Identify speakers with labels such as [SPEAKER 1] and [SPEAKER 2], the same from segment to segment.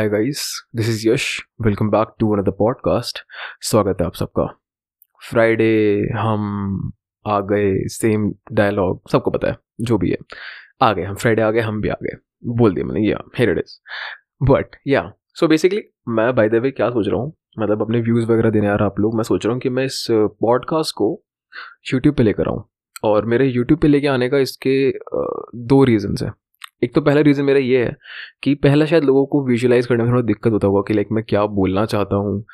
[SPEAKER 1] Hi guys this is Yash welcome back to another podcast स्वागत है आप सबका फ्राइडे हम आ गए सेम डायलॉग सबको पता है जो भी है आ गए हम फ्राइडे आ गए हम भी आ गए बोल दिया मैंने या हेर it is but yeah so basically मैं बाय द वे क्या सोच रहा हूँ मतलब अपने व्यूज़ वगैरह देने आ रहा आप लोग, मैं सोच रहा हूँ कि मैं इस पॉडकास्ट को यूट्यूब पे लेकर आऊँ। और मेरे यूट्यूब पे लेके आने का इसके दो रीज़न्स हैं। एक तो पहला रीज़न मेरा ये है कि पहला शायद लोगों को विजुलाइज करने में थोड़ा दिक्कत होता होगा कि लाइक मैं क्या बोलना चाहता हूँ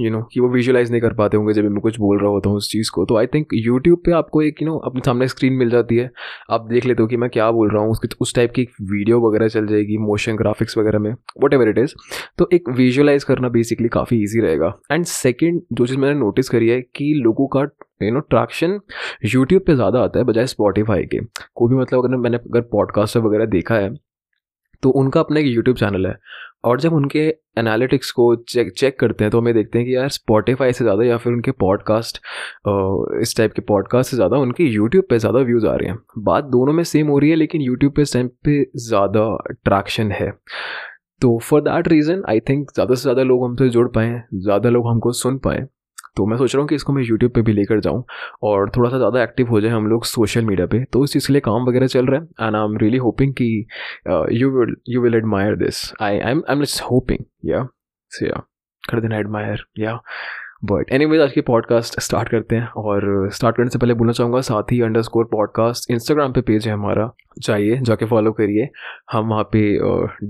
[SPEAKER 1] यू नो कि वो विजुलाइज नहीं कर पाते होंगे जब मैं कुछ बोल रहा होता हूँ उस चीज़ को। तो आई थिंक यूट्यूब पे आपको एक यू नो अपने सामने स्क्रीन मिल जाती है। आप देख लेते हो कि मैं क्या बोल रहा हूँ, उसकी, उस टाइप की वीडियो वगैरह चल जाएगी मोशन ग्राफिक्स वगैरह में वट एवर इट इज़ तो एक विजुअलाइज करना बेसिकली काफ़ी ईजी रहेगा। एंड सेकेंड जो चीज़ मैंने नोटिस करी है कि लोगों का यू नो ट्रैक्शन यूट्यूब पे ज़्यादा आता है बजाय स्पॉटीफाई के। कोई भी मतलब अगर मैंने, अगर पॉडकास्ट वगैरह देखा है तो उनका अपना एक यूट्यूब चैनल है। और जब उनके एनालिटिक्स को चेक चेक करते हैं तो हमें देखते हैं कि यार स्पॉटिफाई से ज़्यादा या फिर उनके पॉडकास्ट इस टाइप के पॉडकास्ट से ज़्यादा उनके यूट्यूब पे ज़्यादा व्यूज़ आ रहे हैं। बात दोनों में सेम हो रही है, लेकिन यूट्यूब पे इस टाइम पे ज़्यादा ट्रैक्शन है। तो for that reason I think ज़्यादा से ज़्यादा लोग हमसे जुड़ पाएँ, ज़्यादा लोग हमको सुन पाएँ। तो मैं सोच रहा हूँ कि इसको मैं यूट्यूब पे भी लेकर जाऊँ और थोड़ा सा ज़्यादा एक्टिव हो जाए हम लोग सोशल मीडिया पे। तो इस चीज़ के लिए काम वगैरह चल रहा है and I am really hoping कि you will you will admire this I I am I am just hoping या से या कर देना एडमायर या बट एनी आज की पॉडकास्ट स्टार्ट करते हैं और स्टार्ट करने से पहले बोलना चाहूँगा, साथ ही अंडर स्कोर पॉडकास्ट इंस्टाग्राम पे पेज है हमारा। चाहिए जाके फॉलो करिए। हम वहाँ पे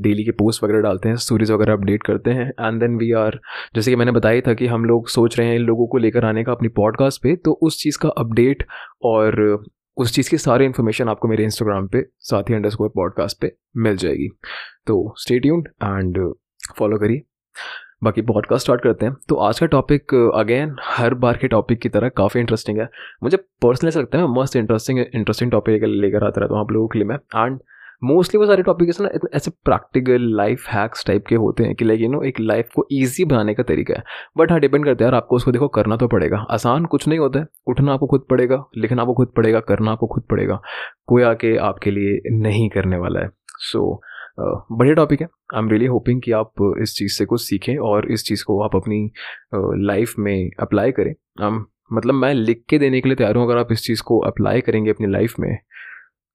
[SPEAKER 1] डेली के पोस्ट वगैरह डालते हैं स्टोरीज वगैरह अपडेट करते हैं। एंड देन वी आर जैसे कि मैंने बताया था कि हम लोग सोच रहे हैं इन लोगों को लेकर आने का अपनी पॉडकास्ट पे तो उस चीज़ का अपडेट और उस चीज़ की सारी इन्फॉर्मेशन आपको मेरे इंस्टाग्राम पे, साथ ही अंडर स्कोर पॉडकास्ट पे मिल जाएगी। तो स्टे ट्यून्ड एंड फॉलो करिए। बाकी पॉडकास्ट स्टार्ट करते हैं। तो आज का टॉपिक अगेन हर बार के टॉपिक की तरह काफ़ी इंटरेस्टिंग है। मुझे पर्सनली ऐसा लगता है मस्त इंटरेस्टिंग इंटरेस्टिंग टॉपिक लेकर आता रहता हूँ आप लोगों के लिए मैं। एंड मोस्टली वो सारे टॉपिक ना ऐसे प्रैक्टिकल लाइफ हैक्स टाइप के होते हैं कि लाइक यू नो एक लाइफ को ईजी बनाने का तरीका है। बट हाँ डिपेंड करता है यार आपको उसको देखो करना तो पड़ेगा। आसान कुछ नहीं होता है। उठना आपको खुद पड़ेगा लिखना आपको खुद पड़ेगा करना आपको खुद पड़ेगा। कोई आके आपके लिए नहीं करने वाला है। सो so, बढ़िया टॉपिक है। आई एम रियली होपिंग कि आप इस चीज़ से कुछ सीखें और इस चीज़ को आप अपनी लाइफ में अप्लाई करें। Um, मतलब मैं लिख के देने के लिए तैयार हूँ। अगर आप इस चीज़ को अप्लाई करेंगे अपनी लाइफ में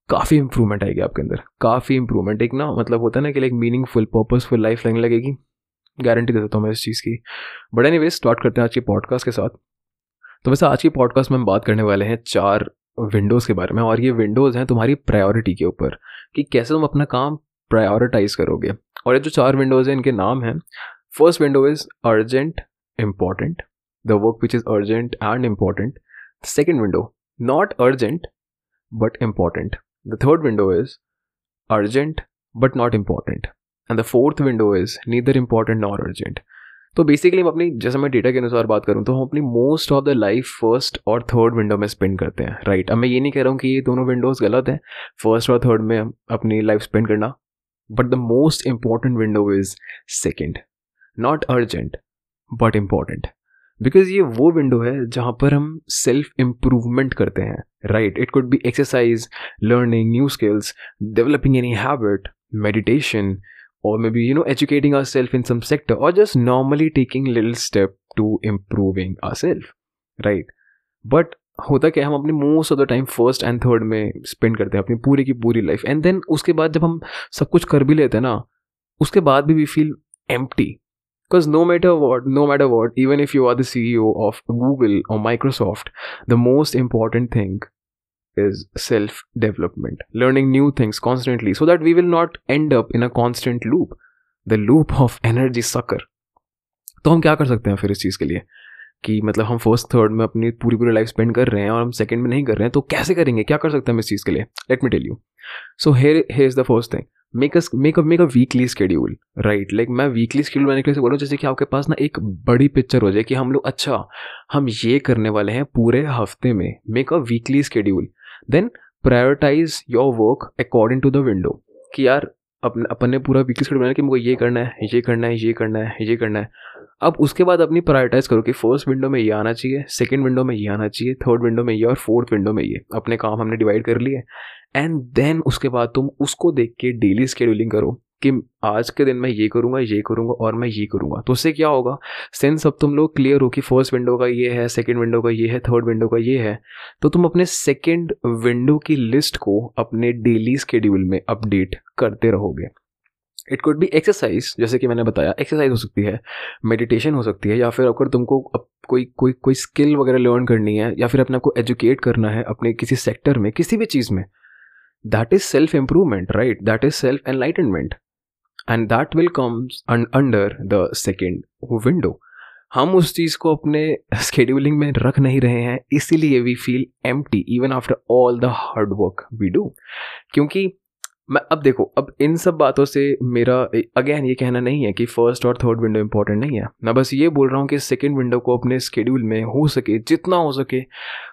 [SPEAKER 1] काफ़ी इंप्रूवमेंट आएगी आपके अंदर। काफ़ी इंप्रूवमेंट एक ना मतलब होता है ना कि लाइक मीनिंगफुल पर्पजफुल लाइफ लगने लगेगी। गारंटी दे देता हूँ मैं इस चीज़ की। बट एनी स्टार्ट करते हैं आज के पॉडकास्ट के साथ। तो वैसे आज की पॉडकास्ट में हम बात करने वाले हैं चार विंडोज़ के बारे में और ये विंडोज़ हैं तुम्हारी प्रायोरिटी के ऊपर कि कैसे तुम अपना काम प्रायोरिटाइज करोगे। और ये जो चार विंडोज़ हैं, इनके नाम हैं। First window is urgent important the work which is urgent and important second window not urgent but important the third window is urgent but not important and the fourth window is neither important nor urgent तो basically हम अपनी, जैसे मैं data के अनुसार बात करूँ तो हम अपनी most of the life first और थर्ड विंडो में स्पेंड करते हैं राइट right? अब मैं ये नहीं कह रहा हूँ कि ये दोनों विंडोज़ गलत हैं। फ़र्स्ट और थर्ड में अपनी लाइफ स्पेंड करना but the most important window is second not urgent but important because ये वो विंडो है जहाँ पर हम सेल्फ इम्प्रूवमेंट करते हैं right it could be exercise learning new skills developing any habit meditation or maybe you know educating ourselves in some sector or just normally taking little step to improving ourselves right but होता क्या हम अपने most of the time first and third में spend करते हैं, अपनी पूरी की पूरी लाइफ एंड देन उसके बाद जब हम सब कुछ कर भी लेते हैं ना, उसके बाद भी we feel empty because no matter what no matter what even if you are the C E O of Google और Microsoft the most important thing is self development learning new things constantly, so that we will not end up in a constant loop. The loop of energy sucker. तो हम क्या कर सकते हैं फिर इस चीज़ के लिए? कि मतलब हम फ़र्स्ट थर्ड में अपनी पूरी पूरी लाइफ स्पेंड कर रहे हैं और हम सेकंड में नहीं कर रहे हैं तो कैसे करेंगे? क्या कर सकते हैं हम इस चीज़ के लिए? Let me tell you so here here is the first thing make us make a make a weekly schedule right like मैं वीकली स्केड्यूल बनाने के लिए बोलूँ, जैसे कि आपके पास ना एक बड़ी पिक्चर हो जाए कि हम लोग अच्छा हम ये करने वाले हैं पूरे हफ़्ते में। Make a weekly schedule then prioritise your work according to the window कि यार अपने, अपन ने पूरा वीकली शेड्यूल बनाया कि मुझे ये करना है, ये करना है, ये करना है, ये करना है। अब उसके बाद अपनी प्रायोरिटाइज करो कि फ़र्स्ट विंडो में ये आना चाहिए सेकेंड विंडो में ये आना चाहिए थर्ड विंडो में ये और फोर्थ विंडो में ये। अपने काम हमने डिवाइड कर लिए। एंड देन उसके बाद तुम उसको देख के डेली स्केड्यूलिंग करो। कि आज के दिन मैं ये करूँगा ये करूँगा और मैं ये करूँगा। तो उससे क्या होगा? सेंस अब तुम लोग क्लियर हो कि फ़र्स्ट विंडो का ये है सेकेंड विंडो का ये है थर्ड विंडो का ये है तो तुम अपने सेकेंड विंडो की लिस्ट को अपने डेली स्केड्यूल में अपडेट करते रहोगे। इट कुड बी एक्सरसाइज जैसे कि मैंने बताया एक्सरसाइज हो सकती है मेडिटेशन हो सकती है, या फिर अगर तुमको अब कोई कोई कोई स्किल वगैरह लर्न करनी है, या फिर अपने आपको एजुकेट करना है अपने किसी सेक्टर में, किसी भी चीज़ में that is self improvement right that is self enlightenment and that will comes under the second window हम उस चीज़ को अपने स्केड्यूलिंग में रख नहीं रहे हैं, इसीलिए we feel um even after all the hard work we do क्योंकि मैं, अब देखो, अब इन सब बातों से मेरा अगेन ये कहना नहीं है कि फ़र्स्ट और थर्ड विंडो इंपॉर्टेंट नहीं है। मैं बस ये बोल रहा हूँ कि सेकेंड विंडो को अपने स्केड्यूल में हो सके, जितना हो सके,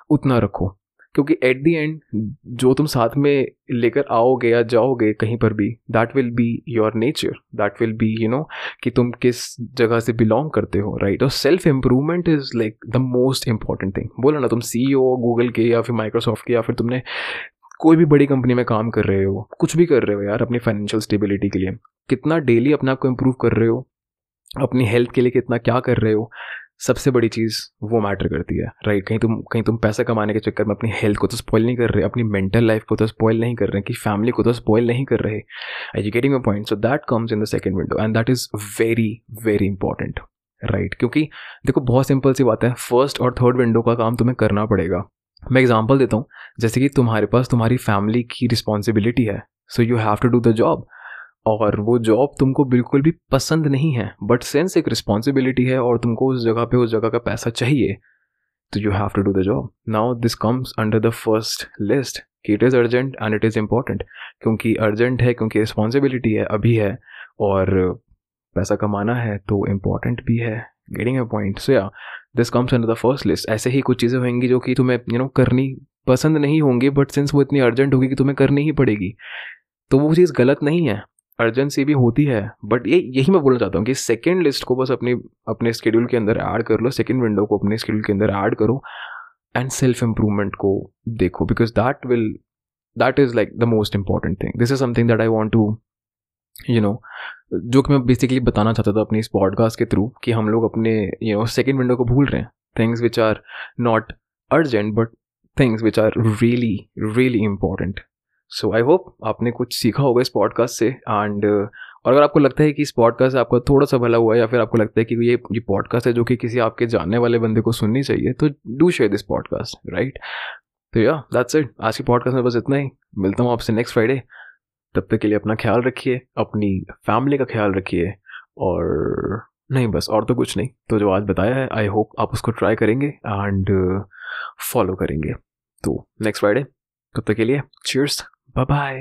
[SPEAKER 1] उतना रखो। क्योंकि एट दी एंड जो तुम साथ में लेकर आओगे या जाओगे कहीं पर भी that will be your nature that will be you know कि तुम किस जगह से बिलोंग करते हो राइट? और self improvement is like the most important thing बोलो ना, तुम सी ओ गूगल के या फिर माइक्रोसॉफ्ट के या फिर तुमने कोई भी बड़ी कंपनी में काम कर रहे हो, कुछ भी कर रहे हो यार अपनी फाइनेंशियल स्टेबिलिटी के लिए, कितना डेली अपने आप को इम्प्रूव कर रहे हो, अपनी हेल्थ के लिए कितना क्या कर रहे हो सबसे बड़ी चीज़ वो मैटर करती है राइट कहीं तुम कहीं तुम पैसा कमाने के चक्कर में अपनी हेल्थ को तो स्पॉइल नहीं कर रहे, अपनी मेंटल लाइफ को तो स्पॉइल नहीं कर रहे, कि फैमिली को तो स्पॉइल नहीं कर रहे। Educating point so that comes in the second window and that is very very important right क्योंकि देखो, बहुत सिंपल सी बात है फ़र्स्ट और थर्ड विंडो का काम तुम्हें करना पड़ेगा। मैं एग्ज़ाम्पल देता हूँ, जैसे कि तुम्हारे पास, तुम्हारी फैमिली की रिस्पॉन्सिबिलिटी है so you have to do the job और वो जॉब तुमको बिल्कुल भी पसंद नहीं है बट सेंस एक रिस्पॉन्सिबिलिटी है और तुमको उस जगह पे उस जगह का पैसा चाहिए तो you have to do the job now this comes under the first list कि it is urgent and it is important क्योंकि अर्जेंट है क्योंकि रिस्पॉन्सिबिलिटी है अभी है और पैसा कमाना है तो इंपॉर्टेंट भी है गेटिंग अ पॉइंट सो या this comes under the first list ऐसे ही कुछ चीज़ें होंगी जो कि तुम्हें यू you नो know, करनी पसंद नहीं होंगी बट सिंस वो इतनी अर्जेंट होगी कि तुम्हें करनी ही पड़ेगी तो वो चीज़ गलत नहीं है। अर्जेंसी भी होती है बट ये, यही मैं बोलना चाहता हूँ कि सेकेंड लिस्ट को बस अपनी, अपने स्केड्यूल के अंदर ऐड कर लो सेकेंड विंडो को अपने स्केड्यूल के अंदर ऐड करो एंड सेल्फ इम्प्रूवमेंट को देखो because that will that is like the most important thing this is something that I want to you know जो कि मैं बेसिकली बताना चाहता था अपनी इस पॉडकास्ट के थ्रू कि हम लोग अपने यू नो सेकेंड विंडो को भूल रहे हैं। Things which are not urgent but things which are really really important so I hope आपने कुछ सीखा होगा इस पॉडकास्ट से। एंड uh, और अगर आपको लगता है कि इस पॉडकास्ट से आपका थोड़ा सा भला हुआ है या फिर आपको लगता है कि ये ये पॉडकास्ट है जो कि किसी आपके जानने वाले बंदे को सुननी चाहिए तो do share this podcast right तो या दैट्स इट आज की पॉडकास्ट में बस इतना ही। मिलता हूँ आपसे नेक्स्ट फ्राइडे तब तक के लिए अपना ख्याल रखिए अपनी फैमिली का ख्याल रखिए और नहीं बस और तो कुछ नहीं। तो जो आज बताया है आई होप आप उसको ट्राई करेंगे एंड फॉलो करेंगे। तो नेक्स्ट फ्राइडे तब तक के लिए चीयर्स बाय बाय